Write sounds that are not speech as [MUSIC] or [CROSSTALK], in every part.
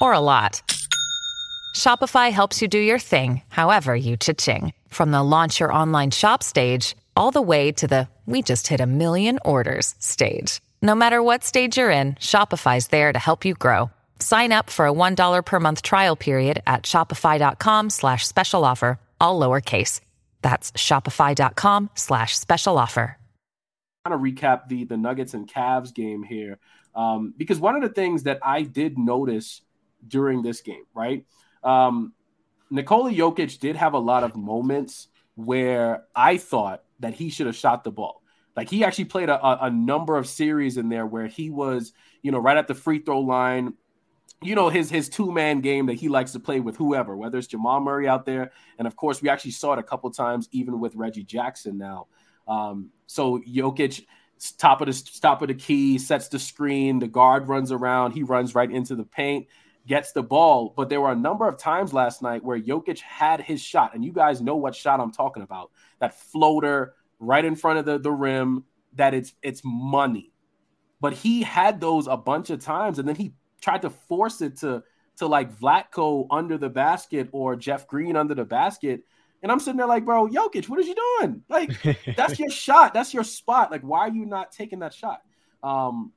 or a lot, Shopify helps you do your thing, however you cha-ching. From the launch your online shop stage, all the way to the we just hit a million orders stage. No matter what stage you're in, Shopify's there to help you grow. Sign up for a $1 per month trial period at shopify.com slash special offer, all lowercase. That's shopify.com slash special offer. Kind of recap the, the Nuggets and Cavs game here. Um, because one of the things that I did notice during this game, right? Um, Nikola Jokic did have a lot of moments where I thought that he should have shot the ball. Like he actually played a, a, number of series in there where he was, you know, right at the free throw line, you know his his two man game that he likes to play with whoever, whether it's Jamal Murray out there, and of course we actually saw it a couple times even with Reggie Jackson now. Um, so Jokic top of the top of the key sets the screen, the guard runs around, he runs right into the paint, gets the ball. But there were a number of times last night where Jokic had his shot, and you guys know what shot I'm talking about. That floater right in front of the, the rim, that it's it's money. But he had those a bunch of times, and then he tried to force it to to like Vlatko under the basket or Jeff Green under the basket. And I'm sitting there like, bro, Jokic, what is you doing? Like, [LAUGHS] that's your shot. That's your spot. Like, why are you not taking that shot? Um,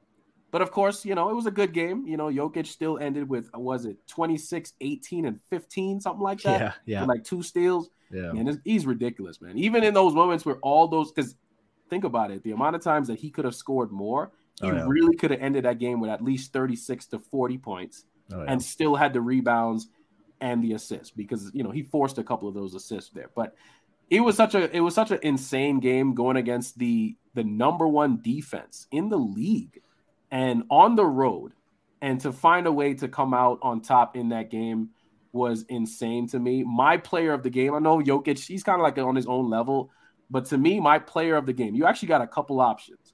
but of course, you know, it was a good game. You know, Jokic still ended with, was it 26, 18, and 15, something like that? Yeah. Yeah. like two steals. Yeah. Man, he's ridiculous, man. Even in those moments where all those, because think about it, the amount of times that he could have scored more, oh, he Oh, yeah. really could have ended that game with at least 36 to 40 points Oh, yeah. and still had the rebounds and the assists because you know he forced a couple of those assists there. But it was such a it was such an insane game going against the the number one defense in the league and on the road and to find a way to come out on top in that game was insane to me. My player of the game, I know Jokic, he's kind of like on his own level, but to me, my player of the game, you actually got a couple options.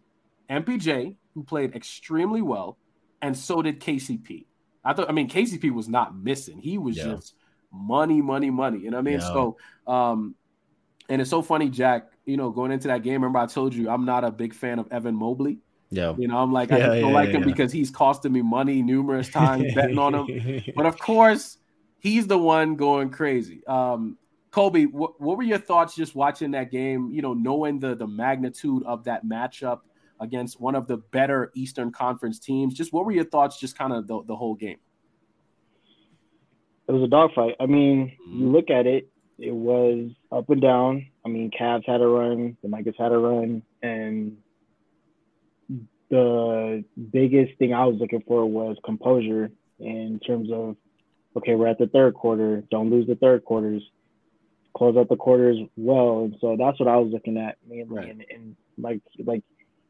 MPJ, who played extremely well, and so did KCP. I thought, I mean, KCP was not missing. He was Yeah. just money, money, money. You know what I mean? Yeah. So, um, and it's so funny, Jack. You know, going into that game, remember I told you I'm not a big fan of Evan Mobley. Yeah. You know, I'm like I Yeah, just don't yeah, like yeah, him yeah. because he's costing me money numerous times [LAUGHS] betting on him. But of course, he's the one going crazy. Um, Kobi, what, what were your thoughts just watching that game? You know, knowing the the magnitude of that matchup against one of the better Eastern Conference teams. Just what were your thoughts? Just kind of the, the whole game. it was a dogfight. I mean, Mhm. you look at it, it was up and down. I mean, Cavs had a run, the Nuggets had a run, and the biggest thing I was looking for was composure in terms of, okay, we're at the third quarter, don't lose the third quarters, close out the quarters well, and so that's what I was looking at mainly, Right. and, and like like.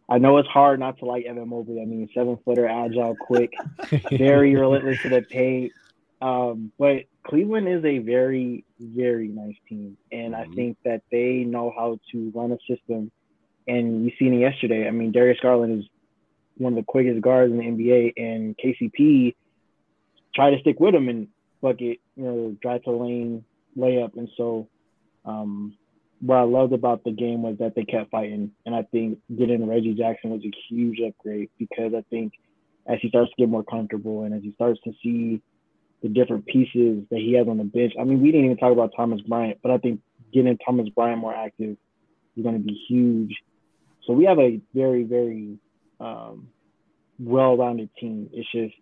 I know it's hard not to like Evan Mobley. I mean, seven footer, agile, quick, [LAUGHS] very relentless to the paint. Um, but Cleveland is a very, very nice team, and I Mhm. think that they know how to run a system. And you seen it yesterday. I mean, Darius Garland is one of the quickest guards in the NBA, and KCP tried to stick with him and bucket, you know, drive to lane, layup. And so, um, what I loved about the game was that they kept fighting, and I think getting Reggie Jackson was a huge upgrade because I think as he starts to get more comfortable and as he starts to see the different pieces that he has on the bench. I mean, we didn't even talk about Thomas Bryant, but I think getting Thomas Bryant more active is going to be huge. So we have a very, very um, well-rounded team. It's just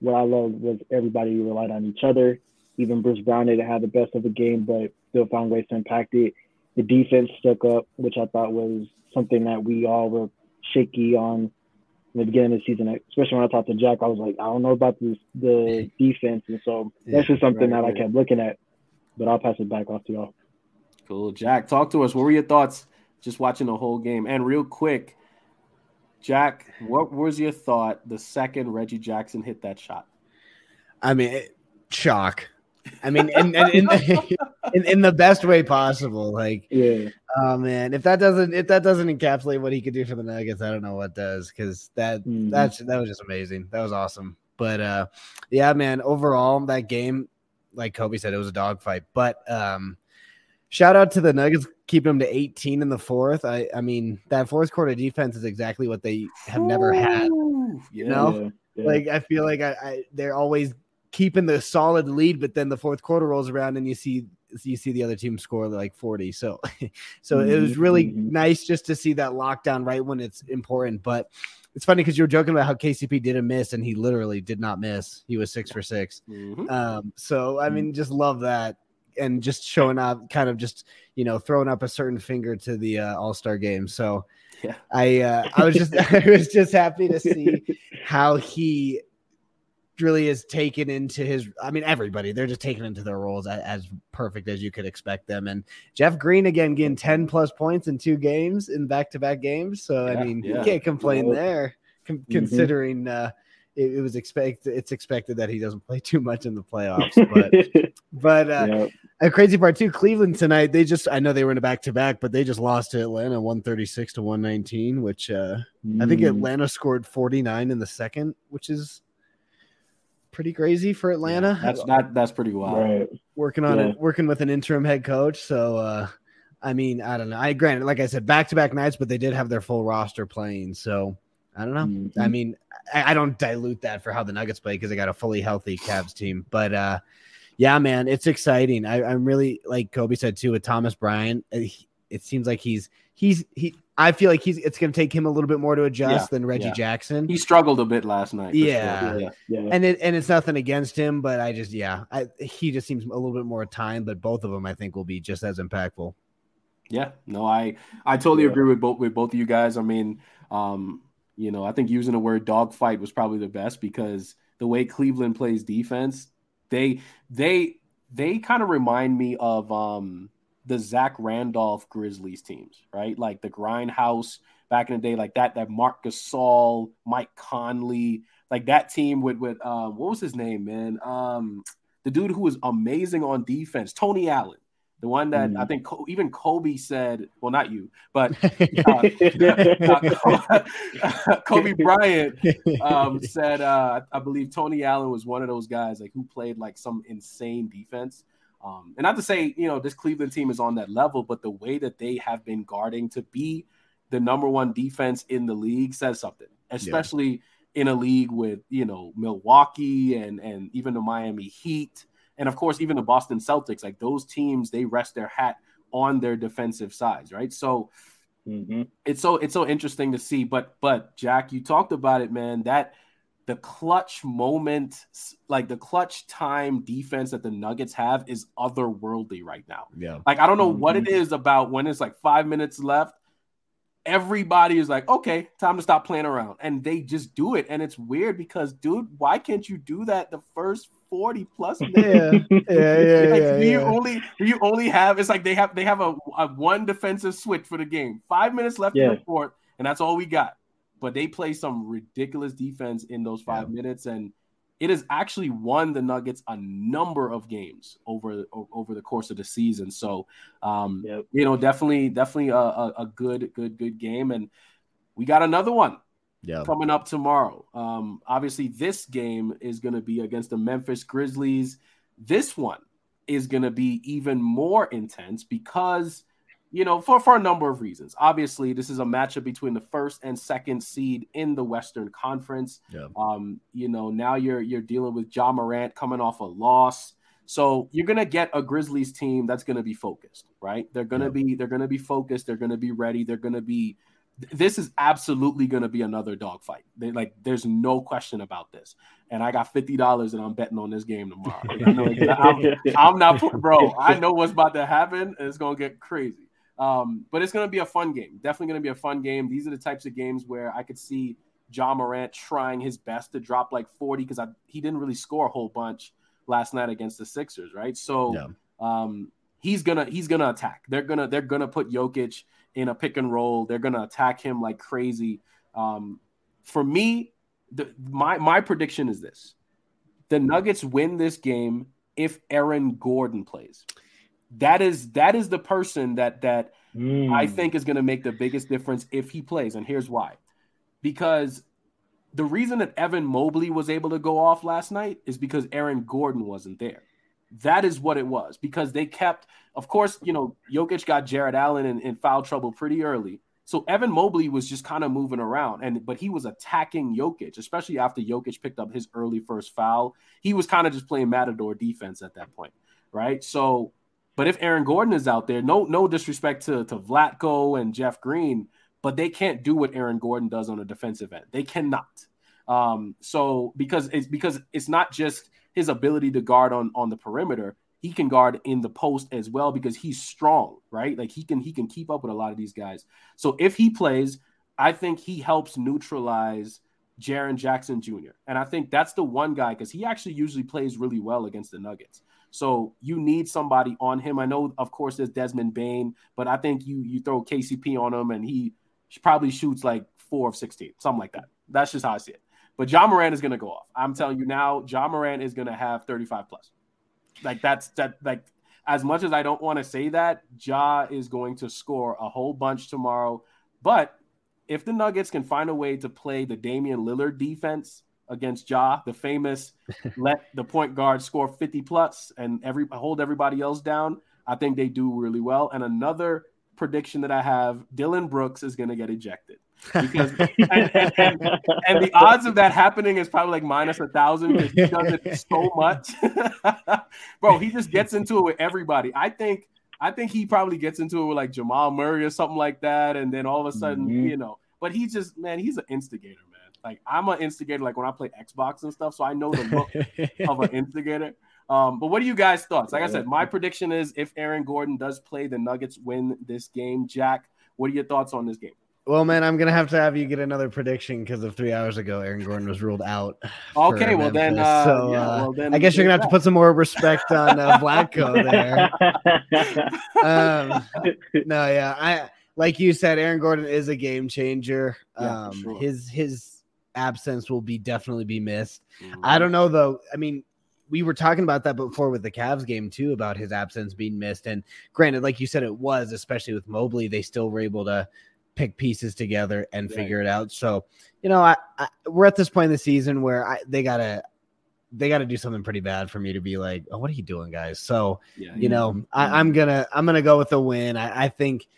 what I loved was everybody relied on each other. Even Bruce Brown didn't have the best of the game, but still found ways to impact it. The defense stuck up, which I thought was something that we all were shaky on in the beginning of the season, especially when I talked to Jack, I was like, I don't know about this the [LAUGHS] defense, and so that's just something right, that right. I kept looking at. But I'll pass it back off to y'all. Cool, Jack. Talk to us. What were your thoughts just watching the whole game? And real quick, Jack, what was your thought the second Reggie Jackson hit that shot? I mean, shock. I mean, in in, in, [LAUGHS] in, in the best way possible. Like, Yeah. oh man, if that doesn't if that doesn't encapsulate what he could do for the Nuggets, I don't know what does. Because that Mhm. that's that was just amazing. That was awesome. But uh, yeah, man. Overall, that game, like Kobi said, it was a dogfight. But um, shout out to the Nuggets keeping them to 18 in the fourth. I I mean, that fourth quarter defense is exactly what they have never had. You yeah. know? Yeah. Like I feel like I, I they're always keeping the solid lead, but then the fourth quarter rolls around and you see you see the other team score like 40. So [LAUGHS] so it was really Mhm. nice just to see that lockdown right when it's important. But it's funny because you were joking about how KCP didn't miss and he literally did not miss. He was six for six. Mhm. Um, so I mean, just love that. And just showing up, kind of just you know, throwing up a certain finger to the uh, All Star game. So Yeah. I uh, I was just [LAUGHS] I was just happy to see how he really is taken into his i mean everybody they're just taken into their roles as, as perfect as you could expect them and jeff green again getting 10 plus points in two games in back-to-back games so Yeah, i mean yeah. you can't complain there con- Mhm. considering uh it, it was expect it's expected that he doesn't play [LAUGHS] too much in the playoffs but [LAUGHS] but uh yeah. a crazy part too cleveland tonight they just i know they were in a back-to-back but they just lost to atlanta 136 to 119 which uh I think Mm. Atlanta scored 49 in the second, which is pretty crazy for Atlanta. That's that. That's pretty wild. Right. working on Yeah. it, working with an interim head coach. So, uh, I mean, I don't know. I granted, like I said, back to back nights, but they did have their full roster playing. So, I don't know. Mhm. I mean, I, I don't dilute that for how the Nuggets play because I got a fully healthy Cavs team. But uh, yeah, man, it's exciting. I, I'm really like Kobi said too with Thomas Bryant. uh, he- It seems like he's he's he. I feel like he's it's going to take him a little bit more to adjust Yeah, than Reggie yeah. Jackson. He struggled a bit last night. Yeah. sure. Yeah. Yeah. and it and it's nothing against him, but I just yeah, I he just seems a little bit more time. But both of them, I think, will be just as impactful. Yeah, no, I I totally Yeah. agree with both with both of you guys. I mean, um, you know, I think using the word dogfight was probably the best because the way Cleveland plays defense, they they they kind of remind me of um the Zach Randolph Grizzlies teams, right? Like the Grindhouse back in the day, like that that Marc Gasol, Mike Conley, like that team with with um what was his name, man? Um the dude who was amazing on defense, Tony Allen. The one that I Mhm. think even Kobe said, well, not you, but [LAUGHS] uh, [LAUGHS] Kobe Bryant um, [LAUGHS] said, uh, I believe Tony Allen was one of those guys like who played like some insane defense. Um, and not to say, you know, this Cleveland team is on that level, but the way that they have been guarding to be the number one defense in the league says something, especially in a league with, you know, Milwaukee and, and even the Miami Heat. And of course, even the Boston Celtics, like those teams, they rest their hat on their defensive sides, right? So, Mhm. it's so it's so interesting to see. But but Jack, you talked about it, man. That the clutch moment, like the clutch time defense that the Nuggets have is otherworldly right now. yeah, Like I don't know what it is about when it's like five minutes left. Everybody is like, okay, time to stop playing around, and they just do it. And it's weird because, dude, why can't you do that the first forty plus minutes? yeah, yeah, yeah, [LAUGHS] like, yeah. do you yeah. only do you only have it's like they have they have a, a one defensive switch for the game. Five minutes left in the fourth, and that's all we got. But they play some ridiculous defense in those five Yeah. minutes, and it has actually won the Nuggets a number of games over over the course of the season. So, um, Yep. you know, definitely definitely a, a, a good good good game, and we got another one yeah, coming up tomorrow. Um, obviously, this game is going to be against the Memphis Grizzlies. This one is going to be even more intense because, you know, for, for a number of reasons. Obviously, this is a matchup between the first and second seed in the Western Conference. Yeah. Um, you know, now you're you're dealing with Ja Morant coming off a loss. So you're gonna get a Grizzlies team that's gonna be focused, right? They're gonna Yeah. be they're gonna be focused. They're gonna be ready. They're gonna be this is absolutely going to be another dogfight. Like, there's no question about this. And I got fifty dollars, and I'm betting on this game tomorrow. I know, I'm, [LAUGHS] I'm not, bro. I know what's about to happen, and it's going to get crazy. Um, but it's going to be a fun game. Definitely going to be a fun game. These are the types of games where I could see Ja Morant trying his best to drop like 40 because he didn't really score a whole bunch last night against the Sixers, right? So Yeah. um, he's gonna he's gonna attack. They're gonna they're gonna put Jokic in a pick and roll. They're gonna attack him like crazy. Um, for me, the, my my prediction is this: the Nuggets win this game if Aaron Gordon plays. That is that is the person that that mm. I think is going to make the biggest difference if he plays, and here's why. Because the reason that Evan Mobley was able to go off last night is because Aaron Gordon wasn't there. That is what it was because they kept, of course, you know, Jokic got Jarrett Allen in, in foul trouble pretty early. So Evan Mobley was just kind of moving around, and but he was attacking Jokic, especially after Jokic picked up his early first foul. He was kind of just playing matador defense at that point, right? So, but if Aaron Gordon is out there, no no disrespect to to Vlatko and Jeff Green, but they can't do what Aaron Gordon does on a defensive end. They cannot. Um, so because it's because it's not just his ability to guard on on the perimeter, he can guard in the post as well because he's strong, right? Like he can he can keep up with a lot of these guys. So if he plays, I think he helps neutralize Jaren Jackson Jr. And I think that's the one guy because he actually usually plays really well against the Nuggets. So you need somebody on him. I know, of course, there's Desmond Bane, but I think you you throw KCP on him and he probably shoots like four of 16, something like that. That's just how I see it. But Ja Morant is going to go off. I'm telling you now, Ja Morant is going to have 35 plus. Like that's that like as much as I don't want to say that, Ja is going to score a whole bunch tomorrow. But if the Nuggets can find a way to play the Damian Lillard defense against Ja, the famous [LAUGHS] let the point guard score 50 plus and every hold everybody else down, I think they do really well. And another prediction that I have, Dillon Brooks is going to get ejected because and, and, and, and, the odds of that happening is probably like minus a thousand because he does it so much. [LAUGHS] Bro, he just gets into it with everybody. I think I think he probably gets into it with like Jamal Murray or something like that, and then all of a sudden, mm-hmm. you know. But he's just man, he's an instigator, man. Like I'm an instigator, like when I play Xbox and stuff, so I know the look of an [LAUGHS] instigator. Um, but what are you guys' thoughts? Like I said, my prediction is if Aaron Gordon does play, the Nuggets win this game. Jack, what are your thoughts on this game? Well, man, I'm gonna have to have you get another prediction because of three hours ago, Aaron Gordon was ruled out. Okay, well then, uh, so yeah, uh, well then, I guess you're gonna have to put some more respect [LAUGHS] on uh, Vlatko there. [LAUGHS] um, no, yeah, I like you said, Aaron Gordon is a game changer. Yeah, um, sure. His his absence will be definitely be missed. Mm-hmm. I don't know though. I mean, we were talking about that before with the Cavs game too, about his absence being missed. And granted, like you said, it was especially with Mobley, they still were able to pick pieces together and right. figure it out. So, you know, I, I, we're at this point in the season where I, they gotta they gotta do something pretty bad for me to be like, oh, what are you doing, guys? So, yeah, you yeah. know, I, am gonna I'm gonna go with a win. I, I, think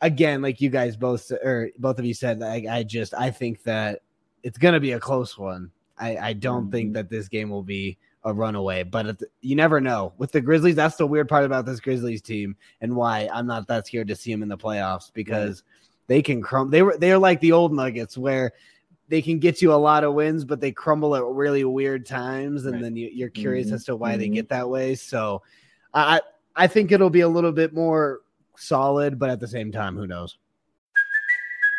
again, like you guys both or both of you said, I, I just I think that it's gonna be a close one. I, I don't mm-hmm. think that this game will be a runaway, but the, you never know. With the Grizzlies, that's the weird part about this Grizzlies team and why I'm not that scared to see them in the playoffs because they can crumble. They were they're like the old Nuggets where they can get you a lot of wins, but they crumble at really weird times, and right. then you, are curious mm-hmm. as to why mm-hmm. they get that way. So, I I think it'll be a little bit more solid, but at the same time, who knows?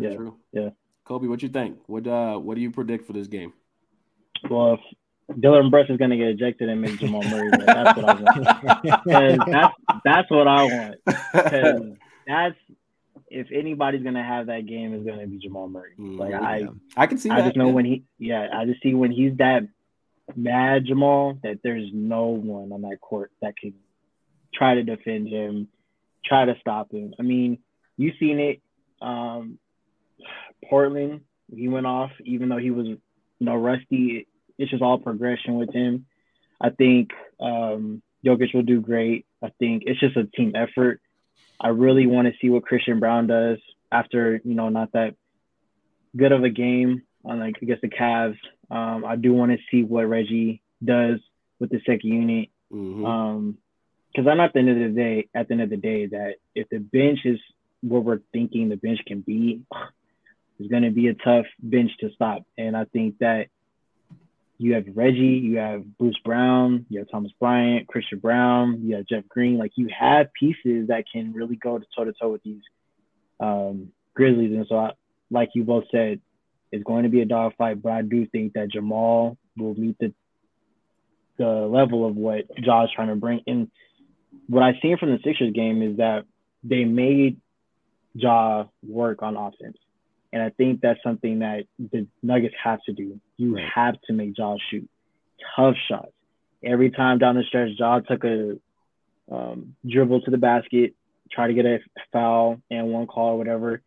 Yeah, yeah, true. Yeah. Kobi, what you think? What uh what do you predict for this game? Well, if Dillon Brooks is gonna get ejected and make Jamal Murray, that's what I want. [LAUGHS] that's that's what I want. [LAUGHS] That's if anybody's gonna have that game is gonna be Jamal Murray. Mm, like I yeah. I can see I that, just know yeah. when he yeah, I just see when he's that mad Jamal that there's no one on that court that can try to defend him, try to stop him. I mean, you've seen it um, Portland, he went off, even though he was, you know, rusty. It's just all progression with him. I think um, Jokic will do great. I think it's just a team effort. I really want to see what Christian Braun does after, you know, not that good of a game on like against the Cavs. Um, I do want to see what Reggie does with the second unit. Mm-hmm. Um, because I'm at the end of the day, at the end of the day, that if the bench is what we're thinking the bench can be, is going to be a tough bench to stop. And I think that you have Reggie, you have Bruce Brown, you have Thomas Bryant, Christian Braun, you have Jeff Green. Like you have pieces that can really go to toe to toe with these um, Grizzlies. And so, I, like you both said, it's going to be a dogfight. But I do think that Jamal will meet the the level of what Ja is trying to bring. And what I've seen from the Sixers game is that they made Ja work on offense. And I think that's something that the Nuggets have to do. You right. have to make Ja shoot tough shots. Every time down the stretch, Ja took a um, dribble to the basket, try to get a foul and one call or whatever.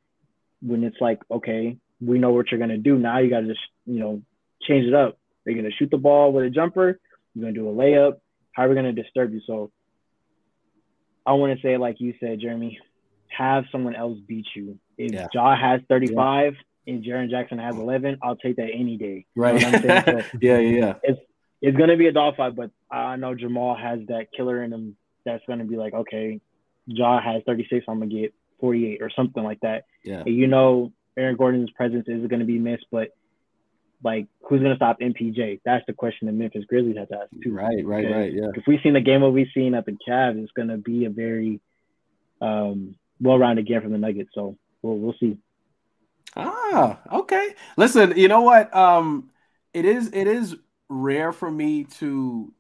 When it's like, okay, we know what you're gonna do. Now you gotta just, you know, change it up. You're gonna shoot the ball with a jumper. You're gonna do a layup. How are we gonna disturb you? So I want to say, like you said, Jeremy, have someone else beat you. If yeah. Ja has 35 yeah. and Jaren Jackson has 11, I'll take that any day. Right. You know [LAUGHS] so yeah, yeah. It's it's gonna be a dogfight, but I know Jamal has that killer in him. That's gonna be like, okay, Ja has 36, I'm gonna get 48 or something like that. Yeah. And you know, Aaron Gordon's presence is gonna be missed, but like who's gonna stop MPJ? That's the question the Memphis Grizzlies have to ask too. Right, right, right. Yeah. If we've seen the game what we've seen at the Cavs, it's gonna be a very um, well-rounded game from the Nuggets. So we'll we'll see. Ah, okay. Listen, you know what? Um, it is it is rare for me to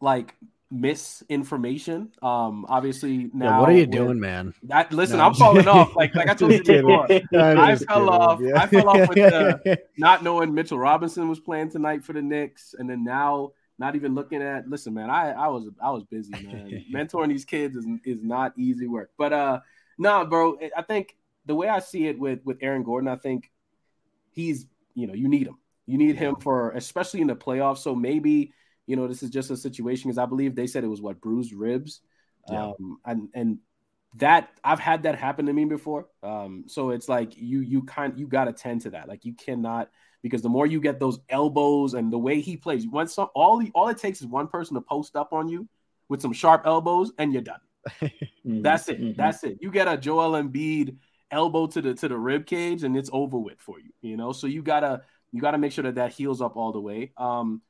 like misinformation. Um, obviously now. Yeah, what are you doing, man? That listen, no, I'm [LAUGHS] falling off. Like like I told you [LAUGHS] before, no, I fell kidding. off. Yeah. I fell off with the [LAUGHS] not knowing Mitchell Robinson was playing tonight for the Knicks, and then now not even looking at. Listen, man, I I was I was busy, [LAUGHS] man. Mentoring these kids is is not easy work, but uh, nah, bro. I think the way I see it with with Aaron Gordon, I think he's you know you need him. You need him for especially in the playoffs. So maybe you know, this is just a situation because I believe they said it was what bruised ribs. Yeah. Um, and and that I've had that happen to me before. Um, so it's like you you kind you got to tend to that. Like you cannot because the more you get those elbows and the way he plays, once some, all the, all it takes is one person to post up on you with some sharp elbows and you're done. [LAUGHS] mm-hmm. That's it. Mm-hmm. That's it. You get a Joel Embiid elbow to the to the rib cage and it's over with for you. You know, so you gotta you gotta make sure that that heals up all the way. Um,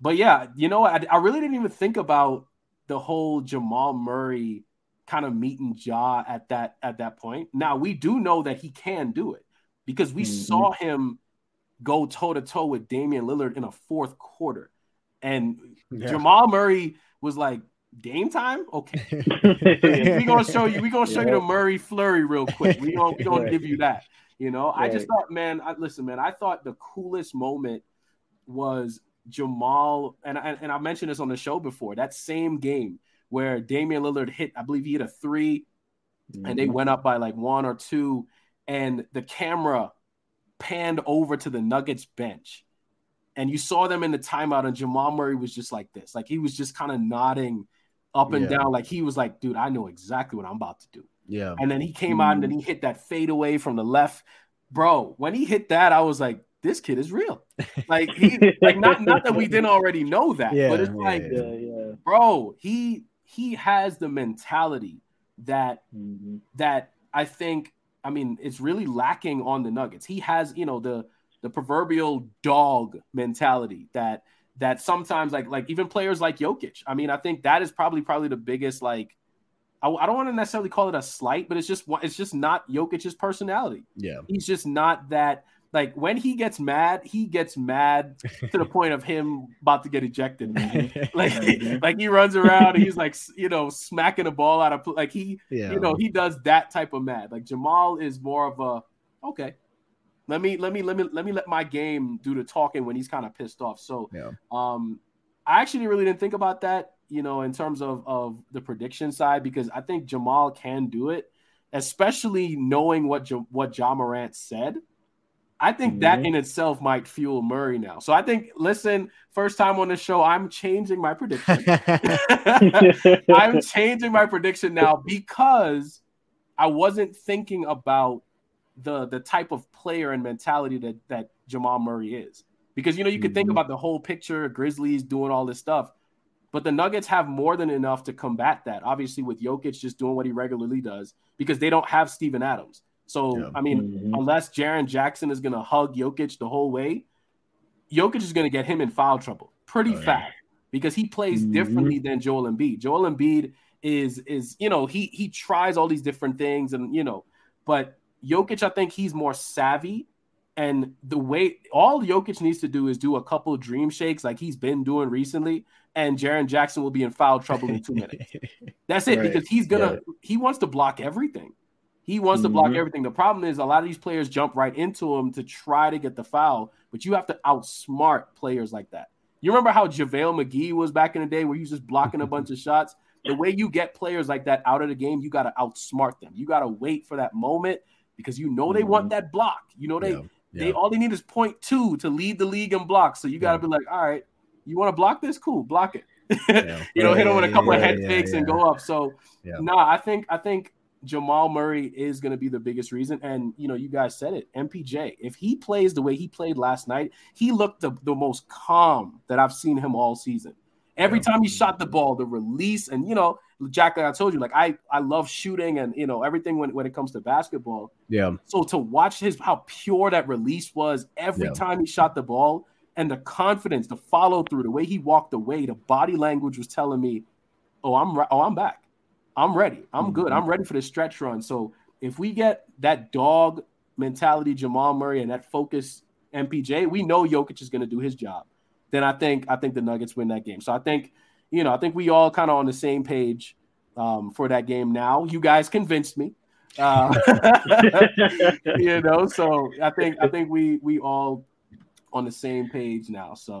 but yeah, you know, I, I really didn't even think about the whole Jamal Murray kind of meeting Ja at that at that point. Now we do know that he can do it because we mm-hmm. saw him go toe to toe with Damian Lillard in a fourth quarter, and yeah. Jamal Murray was like, "Game time, okay." [LAUGHS] we're gonna show you. we're gonna show yeah. you the Murray flurry real quick. We're gonna we gonna right. give you that. You know, right. I just thought, man. I, listen, man. I thought the coolest moment was Jamal, and I, and I mentioned this on the show before. That same game where Damian Lillard hit, I believe he hit a 3 mm-hmm. and they mm-hmm. went up by like one or two, and the camera panned over to the Nuggets bench, and you saw them in the timeout, and Jamal Murray was just like this, like he was just kind of nodding up and yeah. down, like he was like, "Dude, I know exactly what I'm about to do." Yeah. And then he came mm-hmm. out and then he hit that fade away from the left. Bro, when he hit that, I was like, this kid is real. Like he [LAUGHS] like not not that we didn't already know that, yeah, but it's yeah, like, yeah. bro, he he has the mentality that mm-hmm. that I think I mean it's really lacking on the Nuggets. He has, you know, the the proverbial dog mentality that that sometimes like like even players like Jokic. I mean, I think that is probably probably the biggest like I, I don't want to necessarily call it a slight, but it's just it's just not Jokic's personality. Yeah, he's just not that like when he gets mad, he gets mad to the [LAUGHS] point of him about to get ejected. [LAUGHS] like, like he runs around and he's like, you know, smacking the ball out of like he, yeah. you know, he does that type of mad. Like Jamal is more of a okay. Let me let me let me let me let my game do the talking when he's kind of pissed off. So, yeah. um, I actually really didn't think about that, you know, in terms of of the prediction side because I think Jamal can do it, especially knowing what what Ja Morant said I think mm-hmm. that in itself might fuel Murray now. So I think, listen, first time on the show, I'm changing my prediction. [LAUGHS] I'm changing my prediction now because I wasn't thinking about the the type of player and mentality that that Jamal Murray is. Because you know, you could mm-hmm. think about the whole picture, Grizzlies doing all this stuff, but the Nuggets have more than enough to combat that. Obviously, with Jokic just doing what he regularly does, because they don't have Steven Adams. So yeah. I mean, mm-hmm. unless Jaren Jackson is gonna hug Jokic the whole way, Jokic is going to get him in foul trouble pretty Oh, yeah. fast because he plays Mhm. differently than Joel Embiid. Joel Embiid is is you know he he tries all these different things and you know, but Jokic I think he's more savvy. And the way all Jokic needs to do is do a couple dream shakes like he's been doing recently, and Jaren Jackson will be in foul trouble in two minutes. [LAUGHS] That's it Right. because he's gonna Yeah. he wants to block everything. He wants to block Mhm. everything. The problem is a lot of these players jump right into him to try to get the foul, but you have to outsmart players like that. You remember how JaVale McGee was back in the day where he was just blocking a [LAUGHS] bunch of shots? The way you get players like that out of the game, you got to outsmart them. You got to wait for that moment because you know they want that block. You know they Yeah, they all they need is point two to lead the league in blocks. So you got to Yeah. be like, all right, you want to block this? Cool, block it. [LAUGHS] Yeah. you know, hit him with a couple of head yeah, fakes and yeah. go up. So Yeah. no, I think I think Jamal Murray is going to be the biggest reason. And you know, you guys said it. MPJ, if he plays the way he played last night, he looked the, the most calm that I've seen him all season. Every time he shot the ball, the release, and you know, Jack, like I told you, like I I love shooting and you know everything when, when it comes to basketball. Yeah. So to watch his how pure that release was every Yeah. time he shot the ball and the confidence, the follow through, the way he walked away, the body language was telling me, "Oh, I'm oh, I'm back. I'm ready. I'm good. I'm ready for the stretch run." So if we get that dog mentality, Jamal Murray, and that focus MPJ, we know Jokic is going to do his job. Then I think I think the Nuggets win that game. So I think you know I think we all kind of on the same page um, for that game now. You guys convinced me. Uh, [LAUGHS] you know, so I think I think we we all on the same page now. So